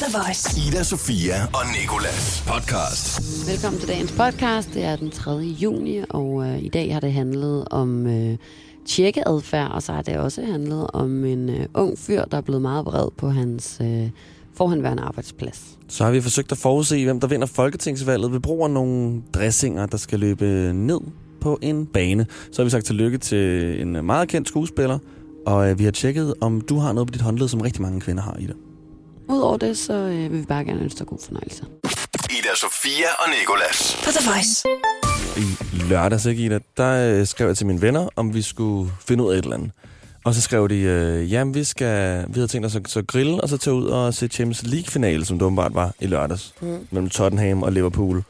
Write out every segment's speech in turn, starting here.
The Voice. Ida, Sofia og Nikolas podcast. Velkommen til dagens podcast. Det er den 3. juni, og øh, i dag har det handlet om øh, tjekkeadfærd, og så har det også handlet om en øh, ung fyr, der er blevet meget vred på hans øh, forhenværende arbejdsplads. Så har vi forsøgt at forudse, hvem der vinder folketingsvalget ved brug af nogle dressinger, der skal løbe ned på en bane. Så har vi sagt tillykke til en meget kendt skuespiller, og øh, vi har tjekket, om du har noget på dit håndled, som rigtig mange kvinder har i det. Udover det, så øh, vil vi bare gerne ønske dig god fornøjelse. Ida, Sofia og Nikolas. På The Voice. I lørdags, ikke Ida, der øh, skrev jeg til mine venner, om vi skulle finde ud af et eller andet. Og så skrev de, øh, jamen vi, skal, vi havde tænkt os at så grille, og så tage ud og se Champions League-finale, som det åbenbart var i lørdags, mm. mellem Tottenham og Liverpool.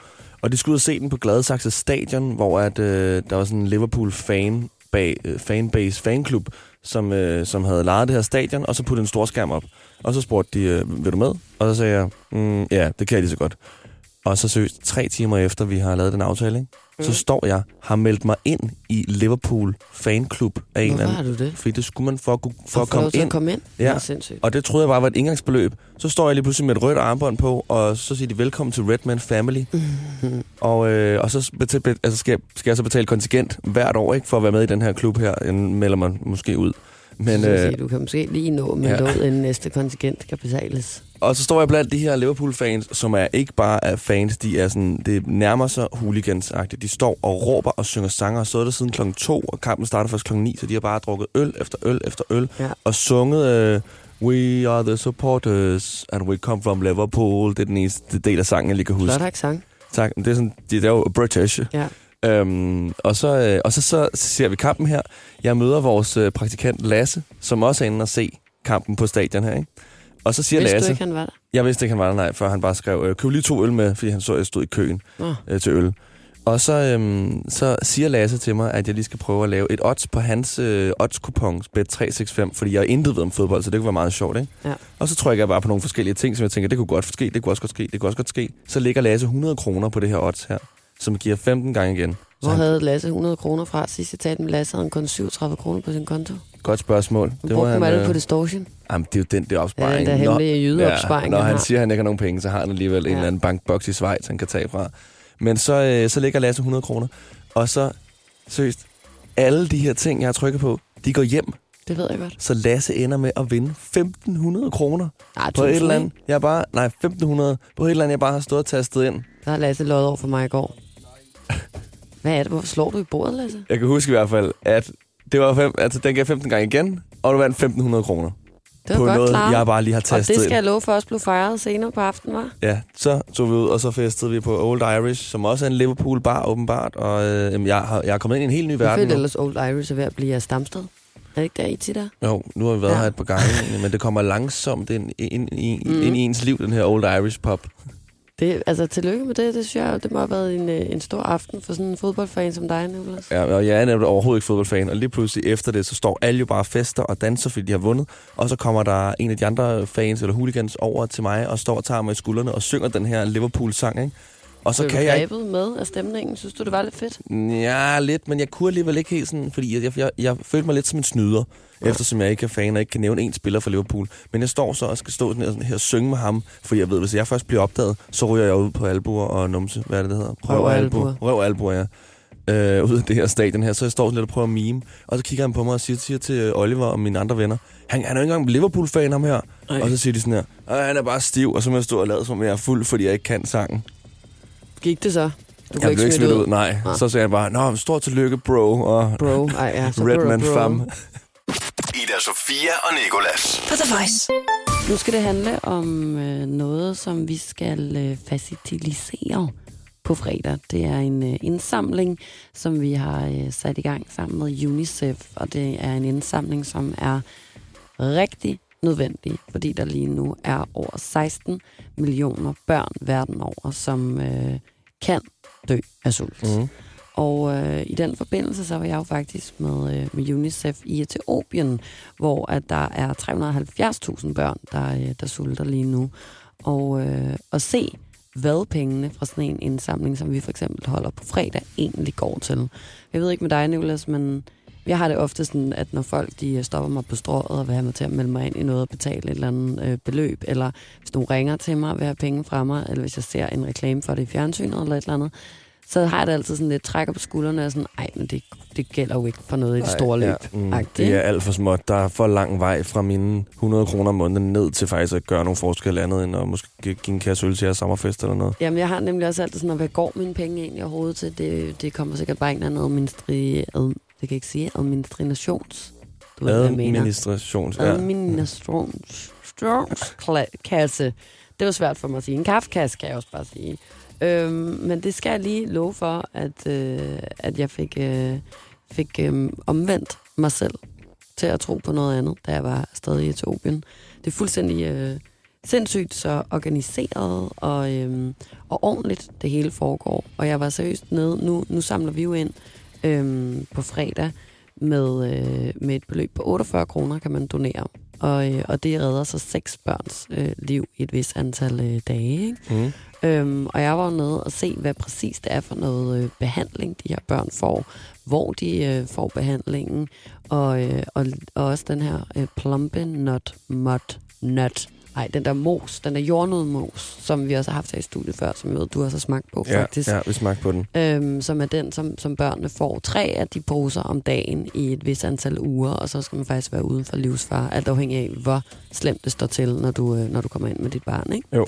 Og de skulle ud og se den på Gladsaxe Stadion, hvor at, øh, der var sådan en Liverpool-fan bag, øh, fanbase fanklub, som, øh, som havde lejet det her stadion, og så puttet en stor skærm op. Og så spurgte de, øh, vil du med? Og så sagde jeg, mm, ja, det kan jeg lige så godt. Og så seriøst, tre timer efter vi har lavet den aftale, ikke? Mm. så står jeg, har meldt mig ind i Liverpool fanklub af en Hvorfor eller har anden. du det? Fordi det skulle man for at, kunne- for at komme ind. at komme ind? Ja. Det sindssygt. Og det troede jeg bare var et indgangsbeløb. Så står jeg lige pludselig med et rødt armbånd på, og så siger de velkommen til Redman Family. Mhm. og, øh, og så betal, be, altså skal, jeg- skal jeg så betale kontingent hvert år, ikke, for at være med i den her klub her. Jeg melder mig måske ud. Men, Men, øh, sige, du kan måske lige nå med ja. ja. inden næste kontingent kan betales. og så står jeg blandt de her Liverpool-fans, som er ikke bare er fans, de er sådan, det nærmer sig hooligans -agtigt. De står og råber og synger sanger, og så det siden klokken 2, og kampen starter først klokken 9, så de har bare drukket øl efter øl efter øl, Ja. og sunget øh, We are the supporters, and we come from Liverpool. Det er den eneste del af sangen, jeg lige kan huske. Flot accent. Tak. Det er, sådan, det er jo British. Ja. Øhm, og så, øh, og så, så ser vi kampen her. Jeg møder vores øh, praktikant Lasse, som også er inde og se kampen på stadion her. Ikke? Og så siger Vidste Lasse... du ikke, han var der? Jeg vidste ikke, han var der, nej, før han bare skrev, øh, køb lige to øl med, fordi han så, at jeg stod i køen Nå. øh, til øl. Og så, øhm, så siger Lasse til mig, at jeg lige skal prøve at lave et odds på hans øh, odds-kupon, Bet365, fordi jeg intet ved om fodbold, så det kunne være meget sjovt, ikke? Ja. Og så trykker jeg bare på nogle forskellige ting, som jeg tænker, det kunne godt ske, det kunne også godt ske, det kunne også godt ske. Så lægger Lasse 100 kroner på det her odds her, som giver 15 gange igen. Hvor han, havde Lasse 100 kroner fra? Sidst jeg talte med Lasse, havde han kun 37 kroner på sin konto. godt spørgsmål. Han brugte dem alle øh, på distortion. Jamen, det er jo den der Ja, opsparing. den der hemmelige jydeopsparing, når han han siger, at han ikke har nogen penge, så har han alligevel ja. en Ja. eller anden bankboks i Schweiz, han kan tage fra. Men så, øh, så lægger Lasse 100 kroner. Og så, seriøst, alle de her ting, jeg har trykket på, de går hjem. Det ved jeg godt. Så Lasse ender med at vinde 1.500 kroner på et eller andet. Jeg bare, nej, 1.500 på et eller andet, jeg bare har stået og tastet ind. Der har Lasse løjet over for mig i går. Hvad er det? Hvorfor slår du i bordet, Lasse? Jeg kan huske i hvert fald, at det var fem, altså, den gav 15 gange igen, og du vandt 1.500 kroner. Det var På godt noget, klaret. jeg bare lige har Og tastet det skal ind. jeg love for også blev fejret senere på aftenen, var? Ja, så tog vi ud, og så festede vi på Old Irish, som også er en Liverpool-bar, åbenbart. Og øh, jeg, har, jeg er kommet ind i en helt ny Jeg verden følte nu. ellers Old Irish er ved at blive af Stamsted. Er det ikke der, I tit er? Jo, nu har vi været Ja. her et par gange, men det kommer langsomt ind, ind, ind, Mm. mm. ind i ens liv, den her Old Irish pop. Det, altså, tillykke med det. Det synes jeg, det må have været en, øh, en stor aften for sådan en fodboldfan som dig, Nicolas. Ja, og jeg er nemlig overhovedet ikke fodboldfan, og lige pludselig efter det, så står alle jo bare fester og danser, fordi de har vundet. Og så kommer der en af de andre fans eller hooligans over til mig og står og tager mig i skuldrene og synger den her Liverpool-sang, ikke? Og så Blev kan jeg med af stemningen? Synes du, det var lidt fedt? Ja, lidt, men jeg kunne alligevel ikke helt sådan, fordi jeg, jeg, jeg, jeg følte mig lidt som en snyder, ja. eftersom jeg ikke er fan og ikke kan nævne en spiller for Liverpool. Men jeg står så og skal stå sådan her, sådan her og synge med ham, fordi jeg ved, hvis jeg først bliver opdaget, så ryger jeg ud på albuer og numse. Hvad er det, det hedder? Røv og albuer. Røv og albuer, ja. Øh, ud af det her stadion her, så jeg står sådan lidt og prøver at mime. Og så kigger han på mig og siger, siger til Oliver og mine andre venner, han, han er jo ikke engang Liverpool-fan, ham her. Ej. Og så siger de sådan her, "Ej, han er bare stiv, og så må jeg stå og lade som om jeg er fuld, fordi jeg ikke kan sangen. Gik det så? Du Jeg blev ikke smidt ud, nej. Nå. Så sagde jeg bare, nå, stort tillykke, bro, og Bro, ej, ja, så Redman bro, bro. fam. Ida, Sofia og Nikolas. På The Voice. Nu skal det handle om øh, noget, som vi skal øh, facilitere på fredag. Det er en øh, indsamling, som vi har øh, sat i gang sammen med UNICEF, og det er en indsamling, som er rigtig nødvendig, fordi der lige nu er over 16 millioner børn verden over, som øh, kan dø af sult. Mm. Og øh, i den forbindelse, så var jeg jo faktisk med, øh, med UNICEF i Etiopien, hvor at der er 370.000 børn, der, øh, der sulter lige nu. Og øh, at se, hvad pengene fra sådan en indsamling, som vi for eksempel holder på fredag, egentlig går til. Jeg ved ikke med dig, Nicolas, men Jeg har det ofte sådan, at når folk de øh, stopper mig på strået og vil have mig til at melde mig ind i noget og betale et eller andet øh, beløb, eller hvis nogen ringer til mig og vil have penge fra mig, eller hvis jeg ser en reklame for det i fjernsynet eller et eller andet, så har jeg det altid sådan lidt trækker på skuldrene og sådan, ej, men det, det gælder jo ikke for noget i det store løb. Ja, mm, det er alt for småt. Der er for lang vej fra mine 100 kroner om måneden ned til faktisk at gøre nogle forskel andet, end at måske give en kasse øl til jeres sommerfest eller noget. Jamen, jeg har nemlig også altid sådan, hvad går mine penge egentlig overhovedet til? Det, det kommer sikkert bare en eller anden administri... Det kan jeg ikke sige, administrations... Du ved, Administrations, ja. Administrationskasse. Det var svært for mig at sige. En kaffekasse, kan jeg også bare sige. Øhm, men det skal jeg lige love for, at, øh, at jeg fik, øh, fik øh, omvendt mig selv til at tro på noget andet, da jeg var stadig i Etiopien. Det er fuldstændig øh, sindssygt så organiseret og, øh, og ordentligt, det hele foregår. Og jeg var seriøst nede. Nu, nu samler vi jo ind øh, på fredag med, øh, med et beløb på 48 kroner, kan man donere. Og, øh, og det redder så seks børns øh, liv i et vis antal øh, dage. Ikke? Mm. Øhm, og jeg var nede og se, hvad præcis det er for noget øh, behandling, de her børn får. Hvor de øh, får behandlingen. Og, øh, og, og også den her øh, plumpe nut mud nut. Nej, den der mos, den der jordnødmos, som vi også har haft her i studiet før, som jeg ved, du også har smagt på, ja, faktisk. Ja, vi smagt på den. Øhm, som er den, som, som børnene får. Tre af de poser om dagen i et vis antal uger, og så skal man faktisk være uden for livsfar, alt afhængig af, hvor slemt det står til, når du, øh, når du kommer ind med dit barn, ikke? Jo.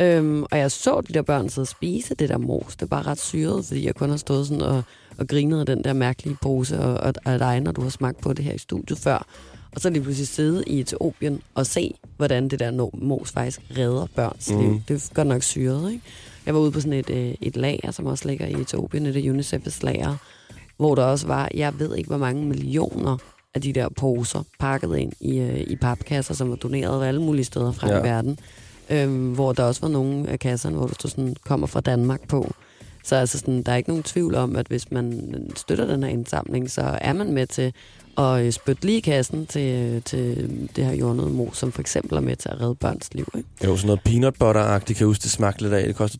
Øhm, og jeg så de der børn sidde og spise det der mos. Det er bare ret syret, fordi jeg kun har stået sådan og, og grinet af den der mærkelige pose og, og, og dig, når du har smagt på det her i studiet før. Og så lige pludselig sidde i Etiopien og se, hvordan det der mos faktisk redder børns mm. liv. Det er godt nok syret, ikke? Jeg var ude på sådan et, øh, et lager, som også ligger i Etiopien, et UNICEF's lager, hvor der også var, jeg ved ikke, hvor mange millioner af de der poser pakket ind i, øh, i papkasser, som var doneret alle mulige steder fra ja. i verden øhm, hvor der også var nogle af kasserne, hvor du sådan, kommer fra Danmark på. Så altså sådan, der er ikke nogen tvivl om, at hvis man støtter den her indsamling, så er man med til at øh, spytte lige kassen til, til det her jordnøde mos, som for eksempel er med til at redde børns liv. Ikke? Jo, sådan noget peanut butter-agtigt, kan jeg huske, det smagte lidt af. Det koster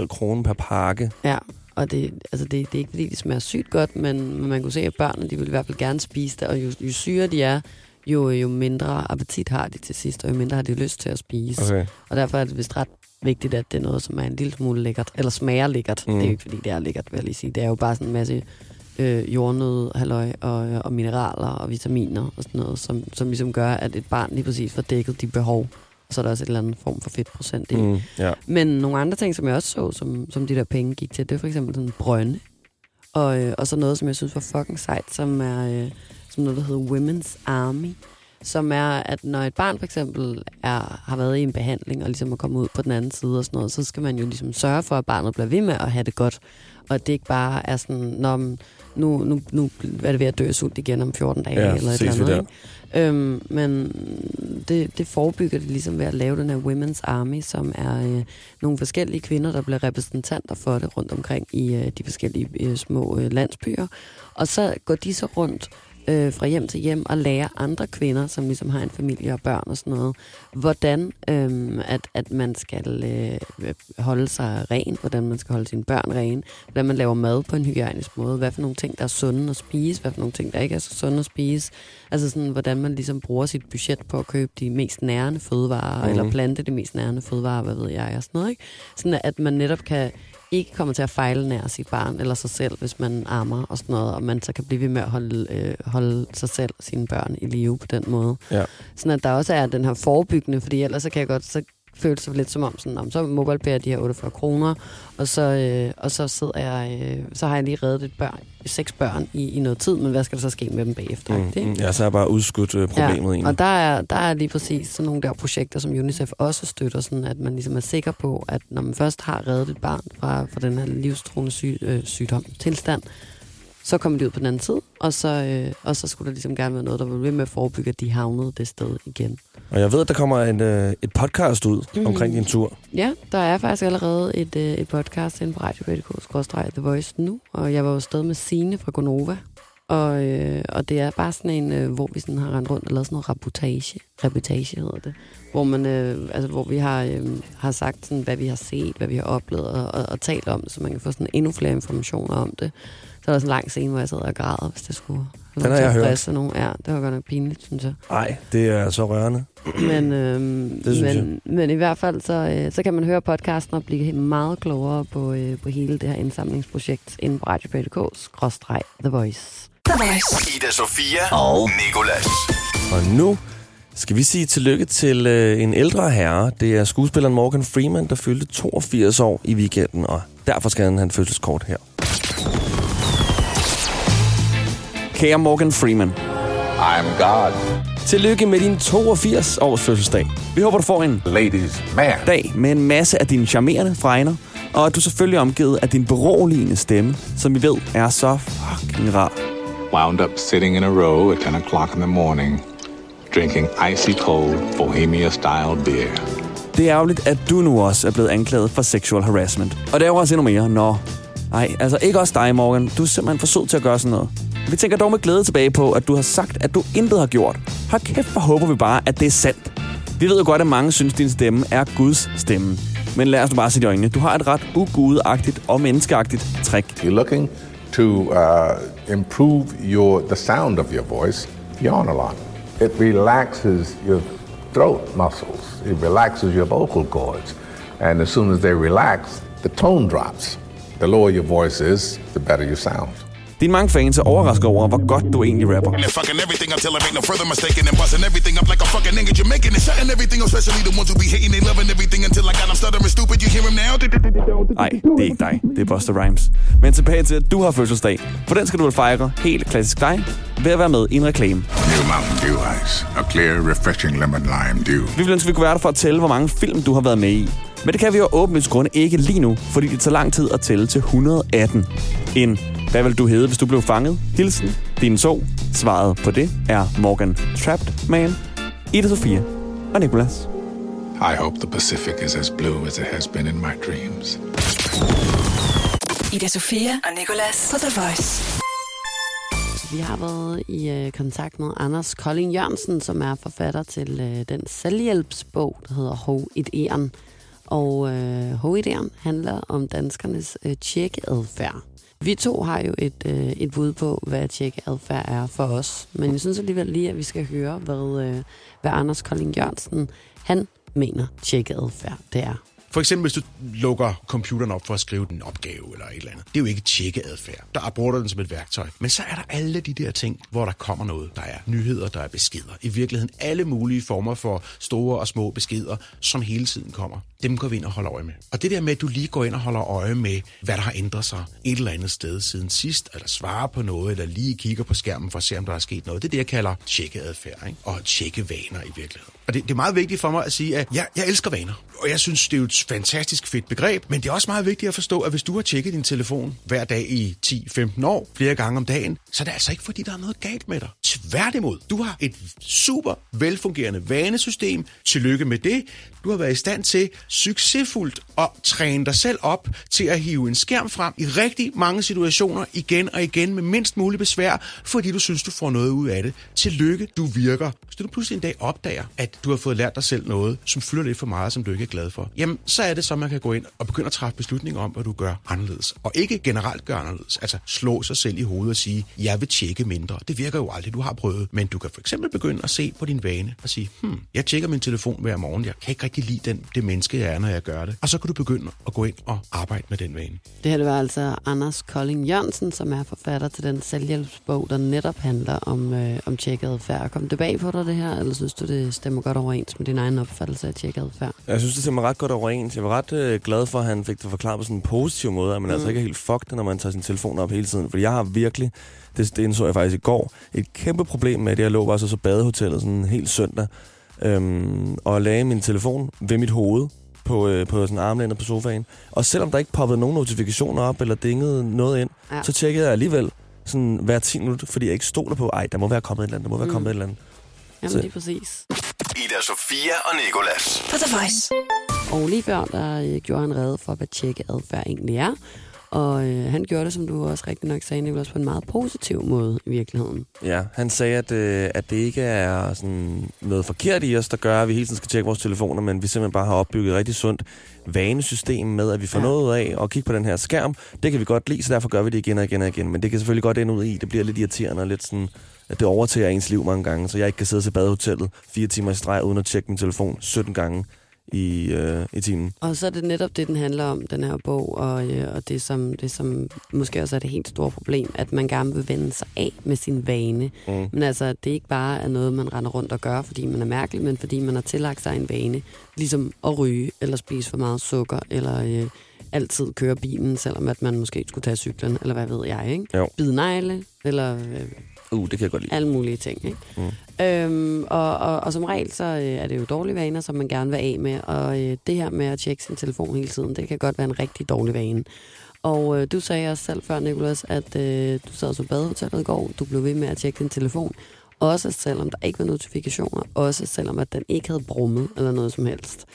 2,5 kroner per pakke. Ja, og det, altså det, det er ikke fordi, det smager sygt godt, men man kunne se, at børnene de vil i hvert fald gerne spise det, og jo, jo syre de er, jo, jo mindre appetit har de til sidst, og jo mindre har de lyst til at spise. Okay. Og derfor er det vist ret vigtigt, at det er noget, som er en lille smule lækkert, eller smager lækkert. Mm. Det er jo ikke, fordi det er lækkert, vil jeg lige sige. Det er jo bare sådan en masse øh, jordnød, halløj, og, og mineraler og vitaminer og sådan noget, som, som ligesom gør, at et barn lige præcis får dækket de behov. Og så er der også et eller andet form for fedtprocent i. Mm, ja. Men nogle andre ting, som jeg også så, som, som de der penge gik til, det er for eksempel sådan brønde. Og, øh, og så noget, som jeg synes var fucking sejt, som er... Øh, som noget, der hedder Women's Army, som er, at når et barn for eksempel er, har været i en behandling og ligesom er kommet ud på den anden side og sådan noget, så skal man jo ligesom sørge for, at barnet bliver ved med at have det godt. Og det ikke bare er sådan, når nu, nu, nu er det ved at dø sult igen om 14 dage ja, eller et eller andet. Ikke? Øhm, men det, det forebygger det ligesom ved at lave den her Women's Army, som er øh, nogle forskellige kvinder, der bliver repræsentanter for det rundt omkring i øh, de forskellige øh, små øh, landsbyer. Og så går de så rundt øh, fra hjem til hjem og lære andre kvinder, som ligesom har en familie og børn og sådan noget, hvordan øh, at, at man skal øh, holde sig ren, hvordan man skal holde sine børn ren, hvordan man laver mad på en hygiejnisk måde, hvad for nogle ting, der er sunde at spise, hvad for nogle ting, der ikke er så sunde at spise. Altså sådan, hvordan man ligesom bruger sit budget på at købe de mest nærende fødevarer, mm. eller plante de mest nærende fødevarer, hvad ved jeg, og sådan noget. Ikke? Sådan at man netop kan ikke kommer til at fejle nær sit barn eller sig selv, hvis man armer og sådan noget, og man så kan blive ved med at holde, øh, holde sig selv og sine børn i live på den måde. Ja. Sådan at der også er den her forebyggende, fordi ellers så kan jeg godt, så føles det lidt som om, sådan, om, så MobilePay de her 48 kroner, og så, øh, og så sidder jeg, øh, så har jeg lige reddet et børn, seks børn i, i noget tid, men hvad skal der så ske med dem bagefter? Mm, ikke? Mm, ja, så er bare udskudt øh, problemet ja, egentlig. Og der er, der er lige præcis sådan nogle der projekter, som UNICEF også støtter, sådan at man ligesom er sikker på, at når man først har reddet et barn fra, fra den her livstruende syg, øh, sygdom, tilstand, så kommer de ud på den anden side, og så, øh, og så skulle der ligesom gerne være noget, der var ved med at forebygge, at de havnede det sted igen. Og jeg ved, at der kommer en, øh, et podcast ud mm. omkring din tur. Ja, der er faktisk allerede et, øh, et podcast inde på radio.dk, The Voice nu, og jeg var jo stadig med Sine fra Gonova, og, øh, og det er bare sådan en, øh, hvor vi sådan har rendt rundt og lavet sådan noget reportage. Reportage hedder det. Hvor, man, øh, altså, hvor vi har, øh, har sagt, sådan, hvad vi har set, hvad vi har oplevet, og, og, og talt om så man kan få sådan endnu flere informationer om det. Så er der sådan en lang scene, hvor jeg sidder og græder, hvis det skulle Den har jeg hørt. Nogen. Ja, det var godt nok pinligt, synes jeg. Nej, det er så rørende. Men, øhm, Det synes men, men i hvert fald, så, øh, så kan man høre podcasten og blive helt meget klogere på, øh, på hele det her indsamlingsprojekt inde på radioplay.dk-the voice. Ida Sofia og Nikolas. Og nu skal vi sige tillykke til øh, en ældre herre. Det er skuespilleren Morgan Freeman, der fyldte 82 år i weekenden, og derfor skal han have en fødselskort her. Kære Morgan Freeman, I'm God. tillykke med din 82 års fødselsdag. Vi håber, du får en Ladies man. dag med en masse af dine charmerende fregner, og at du selvfølgelig er omgivet af din beroligende stemme, som vi ved er så fucking rar. Wound up sitting in a row at 10 o'clock in the morning, drinking icy cold Bohemia style beer. Det er ærgerligt, at du nu også er blevet anklaget for sexual harassment. Og det er jo også endnu mere, når... Nej, altså ikke også dig, Morgan. Du er simpelthen for sød til at gøre sådan noget. Vi tænker dog med glæde tilbage på, at du har sagt, at du intet har gjort. Hold kæft, hvor håber vi bare, at det er sandt. Vi ved jo godt, at mange synes, at din stemme er Guds stemme. Men lad os nu bare se i øjnene. Du har et ret ugudagtigt og menneskeagtigt trick. You're looking to uh, improve your the sound of your voice. Yawn a lot. It relaxes your throat muscles. It relaxes your vocal cords, and as soon as they relax, the tone drops. The lower your voice is, the better you sound. Dine mange fans er overrasket over, hvor godt du egentlig rapper. Nej, det er ikke dig. Det er Buster Rhymes. Men tilbage til, at du har fødselsdag. For den skal du vel fejre helt klassisk dig ved at være med i en reklame. New Mountain Dew Ice. A clear, refreshing lemon lime dew. Vi ville ønske, vi kunne være der for at tælle, hvor mange film du har været med i. Men det kan vi jo åbenlyst grunde ikke lige nu, fordi det tager lang tid at tælle til 118. En, hvad vil du hedde, hvis du blev fanget? Hilsen, din så. Svaret på det er Morgan Trapped Man, Ida Sofia og Nicolas. I hope the Pacific is as blue as it has been in my dreams. Ida Sofia og Nicolas på The Voice. Vi har været i øh, kontakt med Anders Kolding Jørgensen, som er forfatter til øh, den selvhjælpsbog, der hedder Hov et Eren. Og øh, Hov et handler om danskernes øh, tjekkeadfærd. Vi to har jo et, øh, et bud på, hvad tjekkeadfærd er for os. Men jeg synes alligevel lige, at vi skal høre, hvad, øh, hvad Anders Kolding Jørgensen han mener tjekkeadfærd det er. For eksempel, hvis du lukker computeren op for at skrive en opgave eller et eller andet. Det er jo ikke tjekkeadfærd. Der bruger du den som et værktøj. Men så er der alle de der ting, hvor der kommer noget. Der er nyheder, der er beskeder. I virkeligheden alle mulige former for store og små beskeder, som hele tiden kommer. Dem går vi ind og holder øje med. Og det der med, at du lige går ind og holder øje med, hvad der har ændret sig et eller andet sted siden sidst, eller svarer på noget, eller lige kigger på skærmen for at se, om der er sket noget. Det er det, jeg kalder tjekkeadfærd, ikke? og tjekkevaner i virkeligheden. Og det, det er meget vigtigt for mig at sige, at jeg, jeg elsker vaner. Og jeg synes, det er jo et fantastisk fedt begreb, men det er også meget vigtigt at forstå, at hvis du har tjekket din telefon hver dag i 10-15 år, flere gange om dagen, så er det altså ikke, fordi der er noget galt med dig. Tværtimod, du har et super velfungerende vanesystem. Tillykke med det. Du har været i stand til succesfuldt at træne dig selv op til at hive en skærm frem i rigtig mange situationer igen og igen med mindst mulig besvær, fordi du synes, du får noget ud af det. Tillykke, du virker. Hvis du pludselig en dag opdager, at du har fået lært dig selv noget, som fylder lidt for meget, som du ikke er glad for, jamen så er det så, man kan gå ind og begynde at træffe beslutninger om, hvad du gør anderledes. Og ikke generelt gøre anderledes. Altså slå sig selv i hovedet og sige, jeg vil tjekke mindre. Det virker jo aldrig, du har prøvet. Men du kan for eksempel begynde at se på din vane og sige, hmm, jeg tjekker min telefon hver morgen. Jeg kan ikke rigtig lide den, det menneske, jeg er, når jeg gør det. Og så kan du begynde at gå ind og arbejde med den vane. Det her det var altså Anders Kolding Jørgensen, som er forfatter til den selvhjælpsbog, der netop handler om, øh, om tjekkeadfærd. Kom det bag på dig, det her, eller synes du, det stemmer godt overens med din egen opfattelse af tjekkeadfærd? Jeg synes, det stemmer ret godt overens. Jeg var ret øh, glad for, at han fik det forklaret på sådan en positiv måde, at man mm. altså ikke er helt fucked, når man tager sin telefon op hele tiden. Fordi jeg har virkelig, det, det indså jeg faktisk i går, et kæmpe problem med det. Jeg lå bare så, så badehotellet sådan en helt søndag, øhm, og lagde min telefon ved mit hoved på, øh, på sådan armlænet på sofaen. Og selvom der ikke poppede nogen notifikationer op, eller dingede noget ind, ja. så tjekkede jeg alligevel sådan hver 10 minutter, fordi jeg ikke stoler på, ej, der må være kommet et eller andet, der må være Mm. kommet et eller andet. Jamen Så- lige præcis. Ida Sofia og Nikolas. På The Voice. Og lige før, der øh, gjorde han redde for, hvad tjekkeadfærd egentlig er. Og øh, han gjorde det, som du også rigtig nok sagde, Nicolas, på en meget positiv måde i virkeligheden. Ja, han sagde, at, øh, at det ikke er sådan noget forkert i os, der gør, at vi hele tiden skal tjekke vores telefoner, men vi simpelthen bare har opbygget et rigtig sundt vanesystem med, at vi får ja. noget ud af at kigge på den her skærm. Det kan vi godt lide, så derfor gør vi det igen og igen og igen. Men det kan selvfølgelig godt ende ud i, det bliver lidt irriterende og lidt sådan, at det overtager ens liv mange gange, så jeg ikke kan sidde til badehotellet fire timer i streg uden at tjekke min telefon 17 gange i, øh, i timen. Og så er det netop det, den handler om, den her bog, og, øh, og det, som, det som måske også er det helt store problem, at man gerne vil vende sig af med sin vane. Mm. Men altså, det er ikke bare er noget, man render rundt og gør, fordi man er mærkelig, men fordi man har tillagt sig en vane, ligesom at ryge, eller spise for meget sukker, eller øh, altid køre bilen, selvom at man måske skulle tage cyklen, eller hvad ved jeg, ikke? Jo. Bide negle, eller øh, Uh, det kan jeg godt lide. alle mulige ting. Ikke? Mm. Øhm, og, og, og som regel, så øh, er det jo dårlige vaner, som man gerne vil af med. Og øh, det her med at tjekke sin telefon hele tiden, det kan godt være en rigtig dårlig vane. Og øh, du sagde også selv før, Nicolas, at øh, du sad på badehotellet i går, du blev ved med at tjekke din telefon. Også selvom der ikke var notifikationer. Også selvom at den ikke havde brummet eller noget som helst.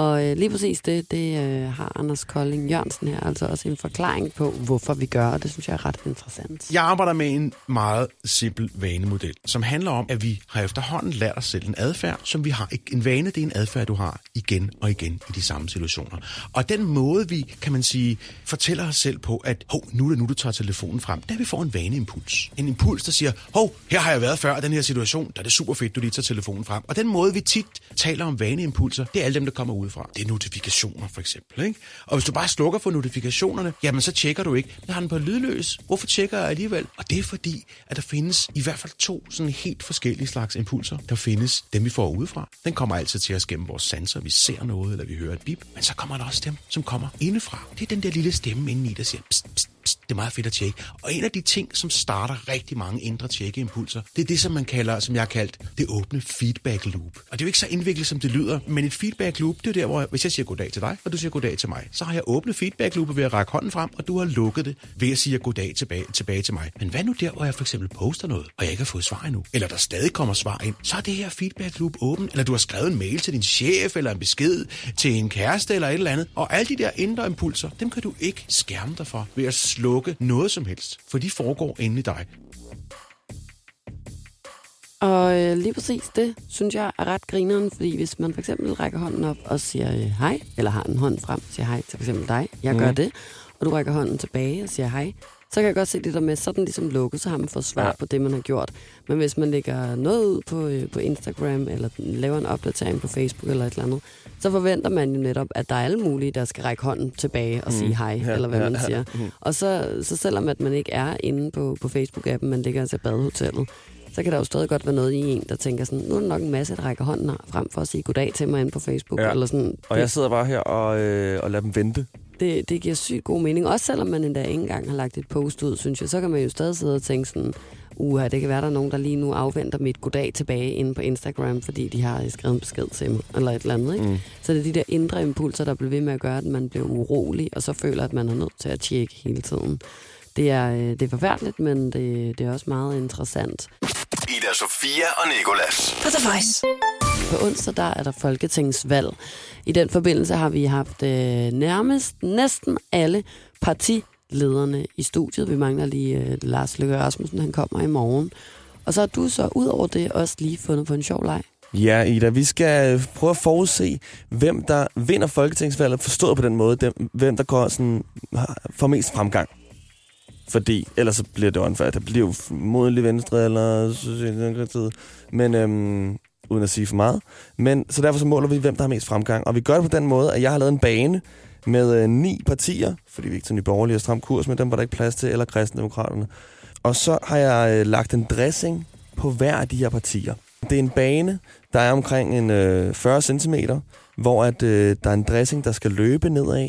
Og øh, lige præcis det, det øh, har Anders Kolding Jørgensen her altså også en forklaring på, hvorfor vi gør, og det synes jeg er ret interessant. Jeg arbejder med en meget simpel vanemodel, som handler om, at vi har efterhånden lært os selv en adfærd, som vi har. En vane, det er en adfærd, du har igen og igen i de samme situationer. Og den måde, vi, kan man sige, fortæller os selv på, at hov, nu er det nu, du tager telefonen frem, der vi får en vaneimpuls. En impuls, der siger, hov, her har jeg været før i den her situation, der er det super fedt, du lige tager telefonen frem. Og den måde, vi tit taler om vaneimpulser, det er alle dem, der kommer udefra. Det er notifikationer, for eksempel. Ikke? Og hvis du bare slukker for notifikationerne, jamen så tjekker du ikke. Jeg har den på lydløs. Hvorfor tjekker jeg alligevel? Og det er fordi, at der findes i hvert fald to sådan helt forskellige slags impulser. Der findes dem, vi får udefra. Den kommer altid til os gennem vores sanser. Vi ser noget, eller vi hører et bip. Men så kommer der også dem, som kommer indefra. Det er den der lille stemme indeni, der siger, pst, pst, pst, det er meget fedt at tjekke. Og en af de ting, som starter rigtig mange indre tjekkeimpulser, det er det, som man kalder, som jeg har kaldt, det åbne feedback loop. Og det er jo ikke så indviklet, som det lyder, men et feedback loop, det er der, hvor hvis jeg siger goddag til dig, og du siger goddag til mig, så har jeg åbnet feedback loopet ved at række hånden frem, og du har lukket det ved at sige goddag tilbage, tilbage til mig. Men hvad nu der, hvor jeg for eksempel poster noget, og jeg ikke har fået svar endnu, eller der stadig kommer svar ind, så er det her feedback loop åben, eller du har skrevet en mail til din chef, eller en besked til en kæreste, eller et eller andet. Og alle de der indre impulser, dem kan du ikke skærme dig for ved at slukke noget som helst, for de foregår inde i dig. Og øh, lige præcis det, synes jeg er ret grineren, fordi hvis man for eksempel rækker hånden op og siger øh, hej, eller har en hånd frem og siger hej til for eksempel dig, jeg gør Mhm. det, og du rækker hånden tilbage og siger hej, så kan jeg godt se det der med, så den ligesom lukket, så har man fået svar Ja. ja. på det, man har gjort. Men hvis man lægger noget ud på, øh, på Instagram, eller laver en opdatering på Facebook eller et eller andet, så forventer man jo netop, at der er alle mulige, der skal række hånden tilbage og sige hej, Mm. Ja, eller hvad ja, man ja. siger. Mhm. Og så, så selvom at man ikke er inde på, på Facebook-appen, man ligger altså i badehotellet, så kan der jo stadig godt være noget i en, der tænker sådan, nu er der nok en masse, der rækker hånden frem for at sige goddag til mig inde på Facebook. Ja. Eller sådan. Og jeg sidder bare her og, øh, og lader dem vente. Det, det giver sygt god mening. Også selvom man endda ikke engang har lagt et post ud, synes jeg, så kan man jo stadig sidde og tænke sådan, uha, det kan være, der er nogen, der lige nu afventer mit goddag tilbage inde på Instagram, fordi de har skrevet en besked til mig, eller et eller andet. Ikke? Mm. Så det er de der indre impulser, der bliver ved med at gøre, at man bliver urolig, og så føler, at man er nødt til at tjekke hele tiden. Det er, øh, det er forfærdeligt, men det, det er også meget interessant. Ida Sofia og Nikolas. På The Voice. På onsdag der er der folketingsvalg. I den forbindelse har vi haft øh, nærmest næsten alle partilederne i studiet. Vi mangler lige øh, Lars Løkke Rasmussen, han kommer i morgen. Og så har du så ud over det også lige fundet på en sjov leg. Ja, Ida, vi skal øh, prøve at forudse, hvem der vinder folketingsvalget, forstået på den måde, dem, hvem der går sådan, får mest fremgang. Fordi ellers så bliver det åndfærdigt. Det bliver jo modelig venstre eller Socialdemokratiet. Men øhm, uden at sige for meget. Men så derfor så måler vi, hvem der har mest fremgang. Og vi gør det på den måde, at jeg har lavet en bane med øh, ni partier, fordi vi ikke til Nye Borgerlige og Stram Kurs, men dem var der ikke plads til, eller Kristendemokraterne. Og så har jeg øh, lagt en dressing på hver af de her partier. Det er en bane, der er omkring en øh, 40 cm, hvor at, øh, der er en dressing, der skal løbe nedad.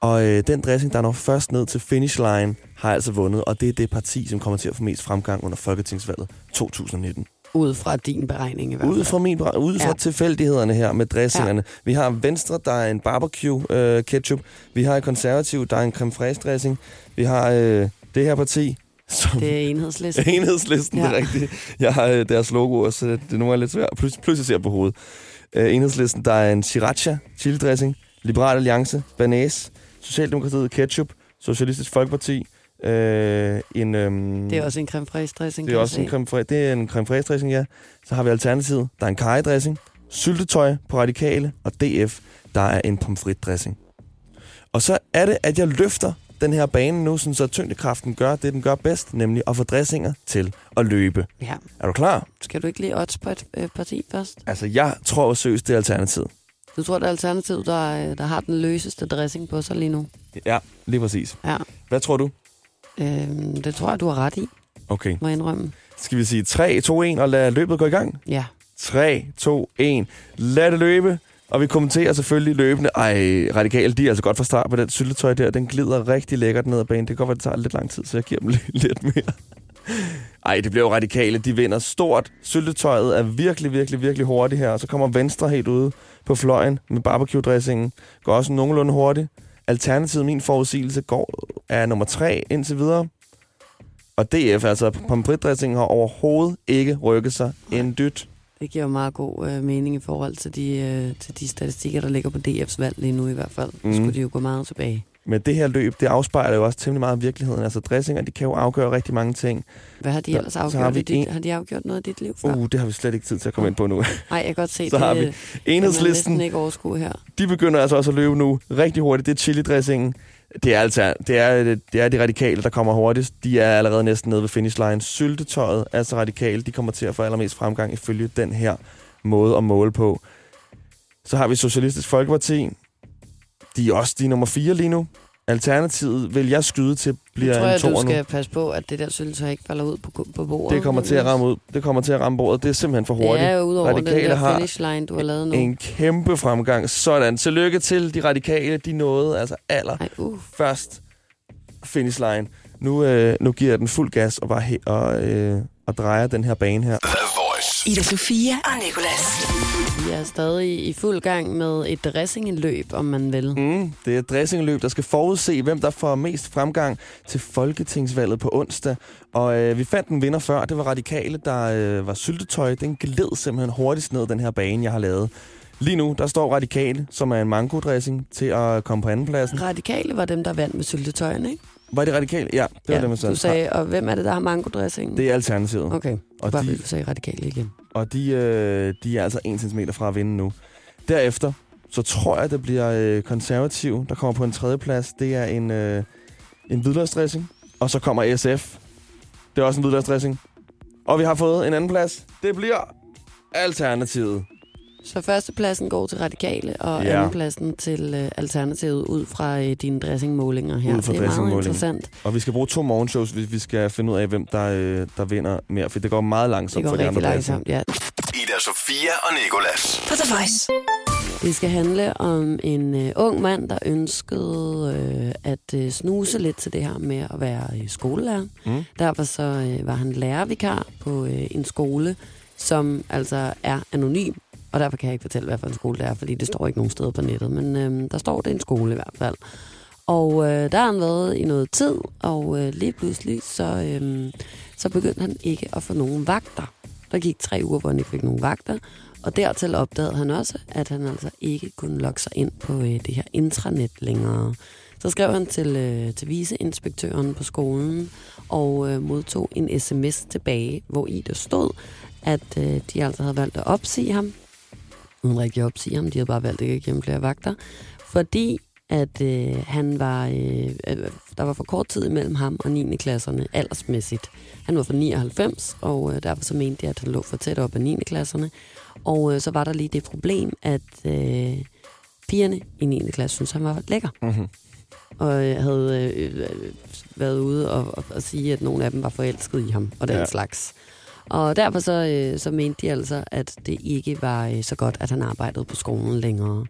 Og øh, den dressing, der når først ned til finish line, har altså vundet. Og det er det parti, som kommer til at få mest fremgang under Folketingsvalget 2019. Ud fra din beregning i hvert fald. Ud fra, min, ud fra Ja. tilfældighederne her med dressingerne. Ja. Vi har Venstre, der er en barbecue øh, ketchup. Vi har et konservativ, der er en creme fraiche dressing. Vi har øh, det her parti, som Det er enhedslisten. Enhedslisten, ja. det er rigtigt. Jeg har øh, deres logo, så det, det er nogle gange lidt svært. Plus, pludselig ser på hovedet. Øh, Enhedslisten, der er en sriracha chili dressing. Liberal Alliance, banæs. Socialdemokratiet, ketchup. Socialistisk Folkeparti, øh, en... Øhm, Det er også en creme fraiche dressing. det er også en creme fraiche, det er en creme fraiche dressing, ja. Så har vi alternativet. Der er en karridressing, syltetøj på radikale, og DF, der er en pomfrit dressing. Og så er det, at jeg løfter den her bane nu, sådan så tyngdekraften gør det, den gør bedst, nemlig at få dressinger til at løbe. Ja. Er du klar? Skal du ikke lige odds på et øh, parti først? Altså, jeg tror seriøst, det er alternativet. Du tror, det er Alternativet, der, øh, der har den løseste dressing på sig lige nu? Ja, lige præcis. Ja. Hvad tror du? Øhm, det tror jeg, du har ret i, Okay. må jeg indrømme. Skal vi sige 3, 2, 1 og lade løbet gå i gang? Ja. 3, 2, 1. Lad det løbe. Og vi kommenterer selvfølgelig løbende. Ej, radikale, de er altså godt fra start på den syltetøj der. Den glider rigtig lækkert ned ad banen. Det kan godt være, det tager lidt lang tid, så jeg giver dem lidt, lidt mere. Ej, det bliver jo radikale. De vinder stort. Syltetøjet er virkelig, virkelig, virkelig hurtigt her. Og så kommer Venstre helt ude på fløjen med barbecue-dressingen. Går også nogenlunde hurtigt. Alternativet, min forudsigelse, går er nummer 3 indtil videre. Og DF, altså pomfritdressingen, har overhovedet ikke rykket sig en dyt. Det giver meget god øh, mening i forhold til de, øh, til de statistikker, der ligger på DF's valg lige nu i hvert fald. Mm. Skulle de jo gå meget tilbage. Men det her løb, det afspejler jo også temmelig meget virkeligheden. Altså dressinger, de kan jo afgøre rigtig mange ting. Hvad har de Så- ellers så har afgjort? vi dit, en- Har de afgjort noget i dit liv før? Uh, det har vi slet ikke tid til at komme ind på nu. Nej, jeg kan godt se, Så det, har vi Enhedslisten, ikke overskue her. de begynder altså også at løbe nu rigtig hurtigt. Det er chili-dressingen. Det er, altså, det, er, det er de radikale, der kommer hurtigst. De er allerede næsten nede ved finish line. Syltetøjet, altså radikale, de kommer til at få allermest fremgang ifølge den her måde at måle på. Så har vi Socialistisk Folkeparti. De er også de er nummer 4 lige nu. Alternativet vil jeg skyde til bliver Jeg tror, en toer du nu. skal passe på, at det der syltetøj ikke falder ud på, på bordet. Det kommer til at ramme ud. Det kommer til at ramme bordet. Det er simpelthen for hurtigt. Det er jo ud over den Radikale der har finish line, du har lavet nu. En kæmpe fremgang. Sådan. Tillykke til de radikale. De nåede altså aller Ej, uh. først finish line. Nu, øh, nu giver jeg den fuld gas og, bare he- og, øh, og drejer den her bane her. Ida Sofia og Nicolas. Vi er stadig i fuld gang med et dressingeløb, om man vil. Mm, det er et dressingløb, der skal forudse, hvem der får mest fremgang til Folketingsvalget på onsdag. Og øh, vi fandt en vinder før. Det var Radikale, der øh, var syltetøj. Den gled simpelthen hurtigst ned den her bane, jeg har lavet. Lige nu, der står Radikale, som er en mango-dressing, til at komme på andenpladsen. Radikale var dem, der vandt med syltetøjen, ikke? Var det Radikale? Ja, det var ja, det, man du sagde, og hvem er det, der har mango-dressingen? Det er alternativet. Okay, Og og bare de- fordi du sagde radikale igen. Og de, øh, de er altså 1 cm fra at vinde nu. Derefter, så tror jeg, det bliver øh, konservativ, der kommer på en tredje plads. Det er en, øh, en hvidløgsdressing. Og så kommer SF. Det er også en hvidløgsdressing. Og vi har fået en anden plads. Det bliver alternativet. Så førstepladsen går til radikale, og Ja. andenpladsen til øh, alternativet ud fra øh, dine dressingmålinger her. Ud fra det er meget interessant. Og vi skal bruge to morgenshows, hvis vi skal finde ud af, hvem der, øh, der vinder mere. For det går meget Det langsomt går for de rigtig andre langsomt, ja. Ida Sofia og Nicolas. På The Voice. Det skal handle om en øh, ung mand, der ønskede øh, at øh, snuse lidt til det her med at være øh, skolelærer. Mm. Derfor så øh, var han lærervikar på øh, en skole, som altså er anonym. Og derfor kan jeg ikke fortælle, hvad for en skole det er, fordi det står ikke nogen steder på nettet. Men øh, der står, det er en skole i hvert fald. Og øh, der har han været i noget tid, og øh, lige pludselig så, øh, så begyndte han ikke at få nogen vagter. Der gik tre uger, hvor han ikke fik nogen vagter. Og dertil opdagede han også, at han altså ikke kunne logge sig ind på øh, det her intranet længere. Så skrev han til, øh, til viseinspektøren på skolen og øh, modtog en sms tilbage, hvor i der stod, at øh, de altså havde valgt at opsige ham. Uden rigtig at opsige ham, de havde bare valgt ikke at ham flere vagter. Fordi at øh, han var, øh, øh, der var for kort tid imellem ham og 9. klasserne aldersmæssigt. Han var fra 99, og øh, derfor så mente de, at han lå for tæt op af 9. klasserne. Og øh, så var der lige det problem, at øh, pigerne i 9. klasse synes han var lækker. Mhm. Og øh, havde øh, øh, været ude og, og, og sige, at nogle af dem var forelsket i ham, og den ja. slags. Og derfor så, øh, så mente de altså, at det ikke var øh, så godt, at han arbejdede på skolen længere.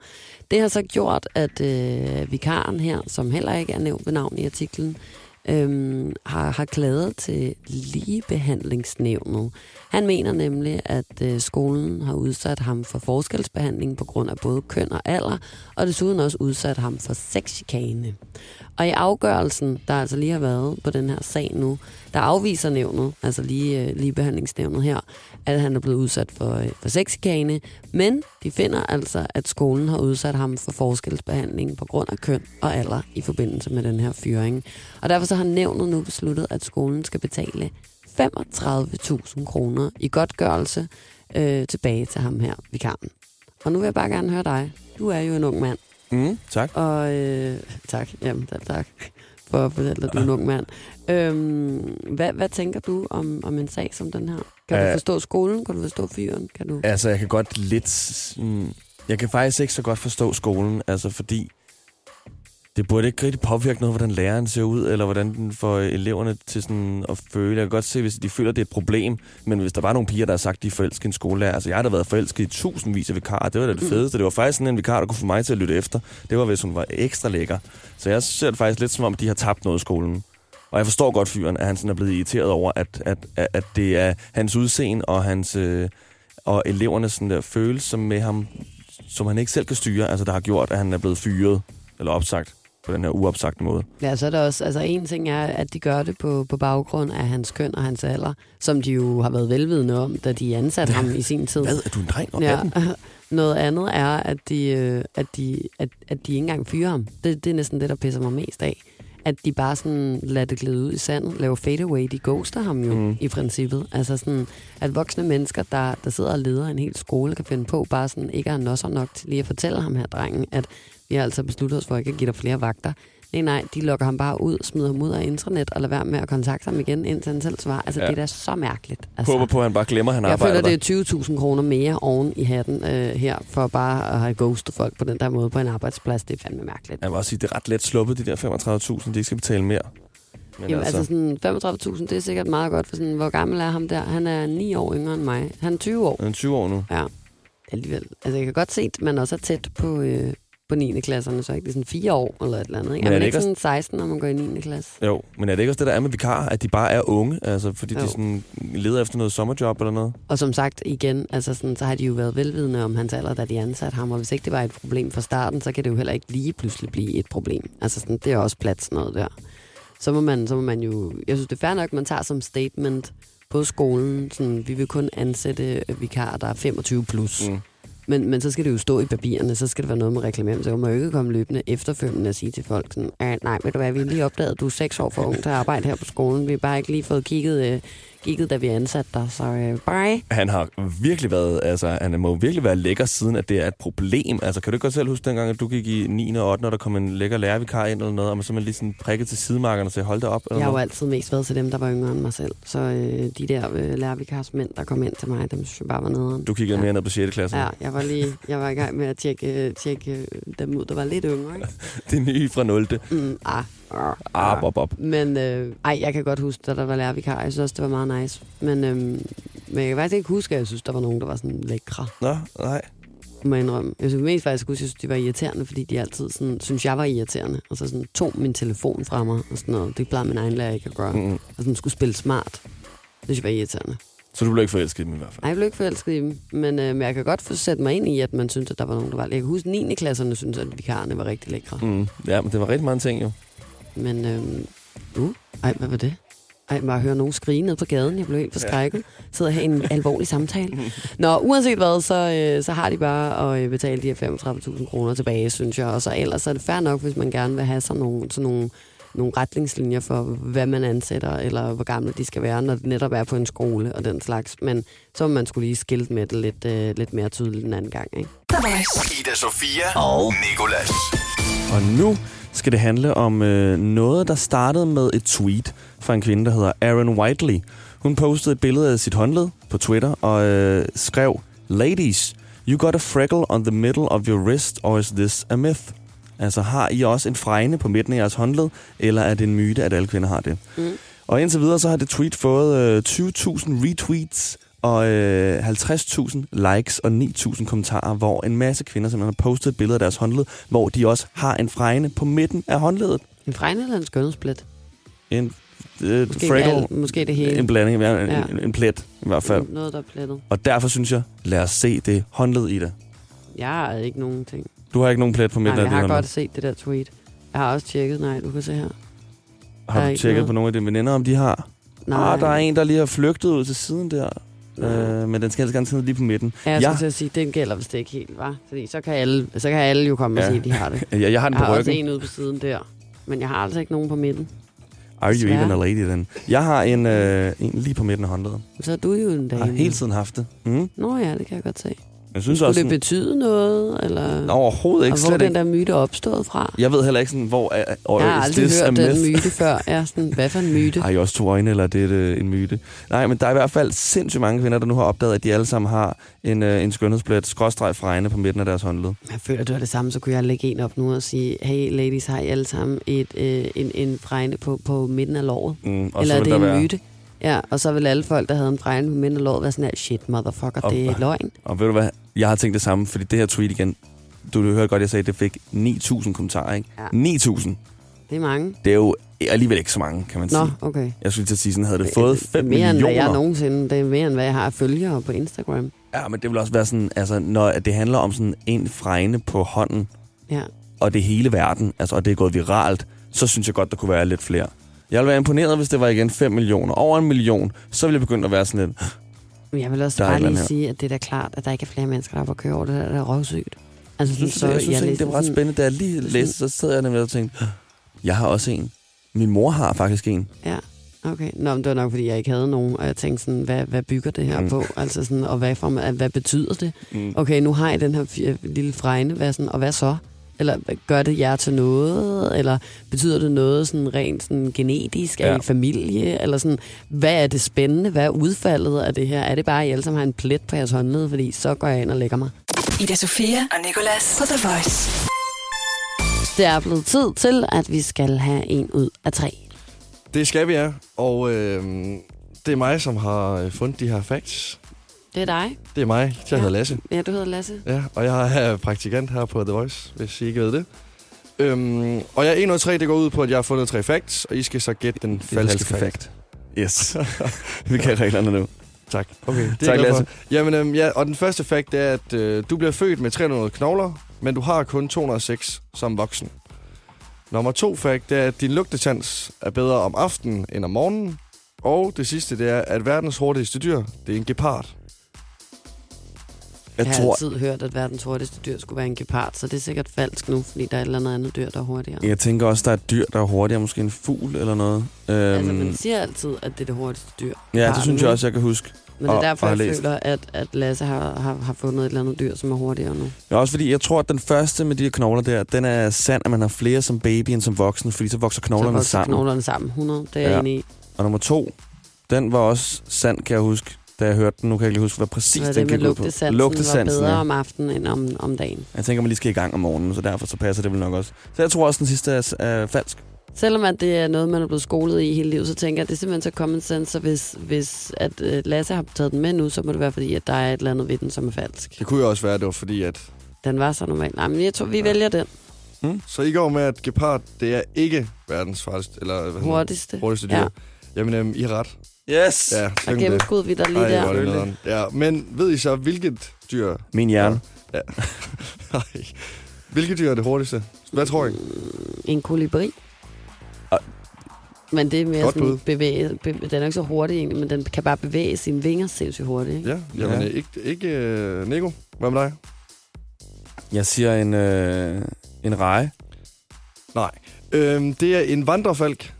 Det har så gjort, at øh, vikaren her, som heller ikke er nævnt ved navn i artiklen, øhm, har, har klaget til ligebehandlingsnævnet. Han mener nemlig, at øh, skolen har udsat ham for forskelsbehandling på grund af både køn og alder, og desuden også udsat ham for sexchikane. Og i afgørelsen, der altså lige har været på den her sag nu, der afviser nævnet, altså lige, øh, lige behandlingsnævnet her, at han er blevet udsat for, øh, for sexikane, men de finder altså, at skolen har udsat ham for forskelsbehandling på grund af køn og alder i forbindelse med den her fyring. Og derfor så har nævnet nu besluttet, at skolen skal betale 35.000 kroner i godtgørelse øh, tilbage til ham her, vikaren. Og nu vil jeg bare gerne høre dig. Du er jo en ung mand. Mm, tak. Og øh, tak, jamen da, tak for at fortælle, at du er en ung mand. Øhm, hvad, hvad tænker du om, om en sag som den her? Kan du Øh. forstå skolen? Kan du forstå fyren? Kan du... Altså, jeg kan godt lidt... Mm, jeg kan faktisk ikke så godt forstå skolen, altså fordi det burde ikke rigtig påvirke noget, hvordan læreren ser ud, eller hvordan den får eleverne til sådan at føle. Jeg kan godt se, hvis de føler, det er et problem, men hvis der var nogle piger, der har sagt, de er forelsket i en skolelærer, altså jeg har da været forelsket i tusindvis af vikarer, det var da det fedeste. Det var faktisk sådan en vikar, der kunne få mig til at lytte efter. Det var, hvis hun var ekstra lækker. Så jeg ser det faktisk lidt som om, de har tabt noget i skolen. Og jeg forstår godt fyren, at han sådan er blevet irriteret over, at, at, at, at det er hans udseende og hans øh, og elevernes sådan der følelse med ham, som han ikke selv kan styre, altså der har gjort, at han er blevet fyret eller opsagt på den her uopsagte måde. Ja, så er der også, altså en ting er, at de gør det på, på baggrund af hans køn og hans alder, som de jo har været velvidende om, da de ansatte ham i sin tid. Hvad? Er du en dreng? Og Ja. 18? Noget andet er, at de, øh, at de, at, at de ikke engang fyrer ham. Det, det er næsten det, der pisser mig mest af. At de bare sådan lader det glide ud i sandet, laver fadeaway, de ghoster ham jo mm. i princippet. Altså sådan, at voksne mennesker, der, der sidder og leder en hel skole, kan finde på bare sådan ikke have nosser nok til lige at fortælle ham her, drengen, at vi har altså besluttet os for ikke at give dig flere vagter. Nej, nej, de lukker ham bare ud, smider ham ud af intranet og lader være med at kontakte ham igen, indtil han selv svarer. Altså, Ja. det er da så mærkeligt. Altså. Håber på, at han bare glemmer, at han Jeg arbejder føler, der. det er 20.000 kroner mere oven i hatten øh, her, for bare at have ghostet folk på den der måde på en arbejdsplads. Det er fandme mærkeligt. Jeg vil også sige, det er ret let sluppet, de der 35.000, de ikke skal betale mere. Men Jamen, altså, sådan 35.000, det er sikkert meget godt, for sådan, hvor gammel er ham der? Han er 9 år yngre end mig. Han er 20 år. han er 20 år nu. Ja, alligevel. Altså, jeg kan godt se, at man også er tæt på, øh, på 9. klasserne, så ikke det er sådan 4 år eller et eller andet. Ikke? Men er er man ikke sådan 16, når man går i 9. klasse? Jo, men er det ikke også det, der er med vikarer, at de bare er unge? Altså, fordi jo. de sådan leder efter noget sommerjob eller noget? Og som sagt igen, altså sådan, så har de jo været velvidende om hans alder, da de ansatte ham, og hvis ikke det var et problem fra starten, så kan det jo heller ikke lige pludselig blive et problem. Altså sådan, det er også plads noget der. Så må, man, så må man jo, jeg synes det er fair nok, at man tager som statement på skolen, sådan, vi vil kun ansætte vikarer, der er 25 plus. Mm. Men, men så skal det jo stå i papirerne, så skal det være noget med reklamering. Så man jo ikke komme løbende efterfølgende og sige til folk sådan, ah, nej, ved du hvad, vi har lige opdaget, at du er seks år for ung til at arbejde her på skolen. Vi har bare ikke lige fået kigget, øh, kigget da vi ansatte dig, så øh, bye. Han har virkelig været, altså, han må virkelig være lækker siden, at det er et problem. Altså, kan du ikke godt selv huske dengang, at du gik i 9. og 8. og der kom en lækker lærervikar ind eller noget, og man så man lige sådan prikket til sidemarkerne og sagde, hold da op. Eller Jeg har jo altid mest været til dem, der var yngre end mig selv. Så øh, de der øh, lærervikarsmænd, der kom ind til mig, dem synes jeg bare var nederen. Du kiggede ja. mere ned på 6. klasse. Ja, jeg var lige jeg var i gang med at tjekke, øh, tjekke øh, dem ud, der var lidt yngre. Ikke? Det er nye fra 0. Mm, ah, ah, Ah, bob, bob. Men øh, ej, jeg kan godt huske, da der var lærervikar. Jeg synes også, det var meget nice. Men, øh, men jeg kan faktisk ikke huske, at jeg synes, der var nogen, der var sådan lækre. Nå, nej. Må jeg indrømme. Jeg synes mest faktisk, huske, jeg synes, de var irriterende, fordi de altid sådan, synes, jeg var irriterende. Og så sådan, tog min telefon fra mig og sådan noget. Det plejede min egen lærer ikke at gøre. Mm. Og sådan skulle spille smart. Det synes jeg var irriterende. Så du blev ikke forelsket i dem i hvert fald? Nej, jeg blev ikke forelsket i dem, men, øh, men jeg kan godt få sætte mig ind i, at man synes, at der var nogen, der var Jeg kan huske, at 9. klasserne synes, at vikarerne var rigtig lækre. Mm. Ja, men det var rigtig mange ting jo. Men, øh, uh, ej, hvad var det? Ej, bare høre nogen skrige ned på gaden. Jeg blev helt forskrækket. Sidder her i en alvorlig samtale. Nå, uanset hvad, så, øh, så har de bare at øh, betale de her 35.000 kroner tilbage, synes jeg. Og så ellers er det fair nok, hvis man gerne vil have sådan nogle, sådan nogle, nogle retningslinjer for, hvad man ansætter, eller hvor gamle de skal være, når det netop er på en skole og den slags. Men så må man skulle lige skilte med det lidt, øh, lidt mere tydeligt en anden gang, ikke? Ida Sofia og Nikolas. Og nu skal det handle om øh, noget, der startede med et tweet fra en kvinde, der hedder Aaron Whiteley. Hun postede et billede af sit håndled på Twitter og øh, skrev, Ladies, you got a freckle on the middle of your wrist, or is this a myth? Altså, har I også en fregne på midten af jeres håndled, eller er det en myte, at alle kvinder har det? Mm. Og indtil videre, så har det tweet fået øh, 20.000 retweets og øh, 50.000 likes og 9.000 kommentarer, hvor en masse kvinder simpelthen har postet et billede af deres håndled, hvor de også har en fregne på midten af håndledet. En fregne eller en skønhedsplet? En øh, Måske, alt, måske det hele. En blanding, en, Ja. en, en plet i hvert fald. Noget, der er plettet. Og derfor synes jeg, lad os se det håndled i det. Jeg har ikke nogen ting. Du har ikke nogen plet på midten Nej, af jeg det har håndled. godt set det der tweet. Jeg har også tjekket, nej, du kan se her. Har du tjekket noget. på nogle af dine veninder, om de har? Nej. Ah, der er en, der lige har flygtet ud til siden der. Øh, men den skal altså gerne sidde lige på midten. Ja, jeg skulle Ja. at sige, den gælder vist ikke helt, var. Fordi så kan alle, så kan alle jo komme og Ja. sige, at de har det. Jeg, jeg har den Jeg på har også ryggen. en ude på siden der. Men jeg har altså ikke nogen på midten. Are you Desværre. even a lady then? Jeg har en, øh, en lige på midten af håndledet. Så er du jo en Jeg dame. har hele tiden haft det. Mm. Nå ja, det kan jeg godt se. Jeg synes Skulle også, det sådan, betyde noget? Eller? Nå, overhovedet ikke. og hvor er ikke. den der myte opstået fra? Jeg ved heller ikke, sådan, hvor er, or, jeg har aldrig hørt den myte før. Er sådan, hvad for en myte? Har I også to øjne, eller er det øh, en myte? Nej, men der er i hvert fald sindssygt mange kvinder, der nu har opdaget, at de alle sammen har en, øh, en skønhedsplet, skråstreg fregne på midten af deres håndled. Jeg føler, du er det samme, så kunne jeg lægge en op nu og sige, hey ladies, har I alle sammen et, øh, en, en fregne på, på midten af låret? Mm, og Eller er det en være, myte? Ja, og så vil alle folk, der havde en fregne på midten af låret, være sådan her, shit motherfucker, Og- det er løgn. Og ved du hvad? Jeg har tænkt det samme, fordi det her tweet igen, du, du hørte godt, jeg sagde, at det fik 9.000 kommentarer, ikke? Ja. 9.000. Det er mange. Det er jo alligevel ikke så mange, kan man Nå, sige. okay. Jeg skulle til at sige, sådan havde det fået 5 mere end hvad jeg millioner. nogensinde, det er mere end hvad jeg har af følgere på Instagram. Ja, men det vil også være sådan, altså, når det handler om sådan en fregne på hånden, Ja. og det hele verden, altså, og det er gået viralt, så synes jeg godt, der kunne være lidt flere. Jeg ville være imponeret, hvis det var igen 5 millioner. Over en million, så ville jeg begynde at være sådan lidt... Jeg vil også Der er bare lige sige, at det er da klart, at der ikke er flere mennesker, der får køre over det der, der er røvsygt. Altså, Jeg synes, så, jeg synes læste det var ret sådan- spændende. Da jeg lige læste, så sad jeg nemlig og tænkte, jeg har også en. Min mor har faktisk en. Ja, okay. Nå, men det var nok, fordi jeg ikke havde nogen, og jeg tænkte sådan, hvad, hvad bygger det her Mm. på? Altså sådan, og hvad, for, hvad betyder det? Mm. Okay, nu har jeg den her lille fregne, hvad sådan, og hvad så? Eller gør det jer til noget? Eller betyder det noget sådan rent sådan genetisk? Er Ja. I familie? Eller sådan, hvad er det spændende? Hvad er udfaldet af det her? Er det bare, at I alle sammen har en plet på jeres håndled? Fordi så går jeg ind og lægger mig. Ida Sofia og Nicolas på The Voice. Det er blevet tid til, at vi skal have en ud af tre. Det skal vi, ja. Og øh, det er mig, som har øh, fundet de her facts. Det er dig. Det er mig. Jeg Ja. hedder Lasse. Ja, du hedder Lasse. Ja, og jeg er praktikant her på The Voice, hvis I ikke ved det. Øhm, og jeg er 1 ud af 3, det går ud på, at jeg har fundet tre facts, og I skal så gætte den falske fact. fact. Yes. Vi kan reglerne nu. Tak. Okay, det er Tak, Lasse. Jamen, øhm, ja, og den første fact det er, at øh, du bliver født med 300 knogler, men du har kun 206 som voksen. Nummer to fact det er, at din lugtetans er bedre om aftenen end om morgenen. Og det sidste det er, at verdens hurtigste dyr, det er en gepard. Jeg Jeg, tror, har altid hørt, at verdens hurtigste dyr skulle være en gepard, så det er sikkert falsk nu, fordi der er et eller andet andet dyr, der er hurtigere. jeg tænker også, der er et dyr, der er hurtigere. Måske en fugl eller noget. Øhm, Altså, man siger altid, at det er det hurtigste dyr. ja, det synes jeg også, jeg kan huske. Men det er derfor, jeg læst. føler, at, at Lasse har, har, har fundet et eller andet dyr, som er hurtigere nu. Ja, også fordi, jeg tror, at den første med de her knogler der, den er sand, at man har flere som baby end som voksen, fordi så vokser knoglerne så vokser sammen. knoglerne sammen. 100, det er Ja. jeg enig i. Og nummer to, den var også sand, kan jeg huske. Da jeg hørte den, nu kan jeg ikke lige huske, hvad præcis Så den det gik ud på. lugtesansen, var bedre ja. om aftenen end om, om dagen. Jeg tænker, man lige skal i gang om morgenen, så derfor så passer det vel nok også. Så jeg tror også, den sidste er, er falsk. Selvom at det er noget, man er blevet skolet i hele livet, så tænker jeg, at det er simpelthen så common sense, så hvis, hvis at øh, Lasse har taget den med nu, så må det være fordi, at der er et eller andet ved den, som er falsk. Det kunne jo også være, at det var fordi, at... Den var så normal. Nej, men jeg tror, vi vælger den Så I går med, at gepard, det er ikke verdens farligste, eller hvad hurtigste. hurtigste dyr. Ja. Ja. Jamen, øhm, I har ret. Yes! Ja, Og gennemskud vi der lige Ej, der. er nederen. Ja, men ved I så, hvilket dyr... Min hjerne. Ja. Nej. hvilket dyr er det hurtigste? Hvad tror I? En kolibri. Men det er mere Godt sådan bud. bevæge, be, den er ikke så hurtig egentlig, men den kan bare bevæge sine vinger sindssygt hurtigt. Ikke? Ja, jamen, Ja. ja. ikke, ikke uh, Nico. Hvad med dig? Jeg siger en, øh, en reje. Nej. Øhm, det er en vandrefalk.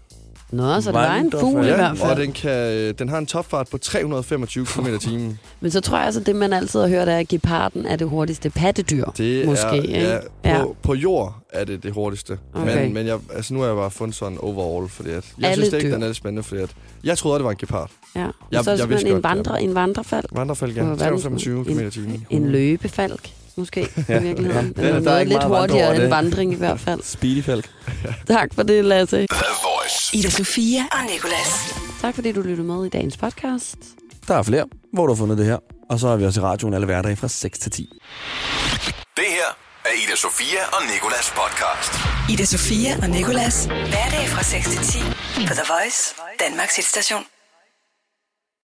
Nå, så det var en Vandrefalk. fugl i Ja, hvert og fald. den, kan, øh, den har en topfart på 325 km i timen. Men så tror jeg altså, det man altid har hørt er, at geparden er det hurtigste pattedyr. Det Måske, er, ikke? ja, på, Ja. ja. på jord er det det hurtigste. Okay. Men, men jeg, altså, nu har jeg bare fundet sådan overall, fordi at, jeg Alle synes det ikke, dyr. den er lidt spændende, fordi at, jeg troede, det var en gepard. Ja. Jeg- så er det jeg simpelthen en, godt, vandre, en vandrefald. Vandrefalk, var ja. verdens- 325 km i en- timen. En løbefalk, måske, i Ja. virkeligheden. Ja, Den er der er lidt hurtigere end det. vandring i hvert fald. Speedyfalk. Tak for det, Lasse. Ida Sofia og Nicolas. Tak fordi du lyttede med i dagens podcast. Der er flere, hvor du har fundet det her. Og så er vi også i radioen alle hverdage fra 6 til 10. Det her er Ida Sofia og Nikolas podcast. Ida Sofia og Nicolas. Hverdag fra 6 til 10 på The Voice, Danmarks hitstation.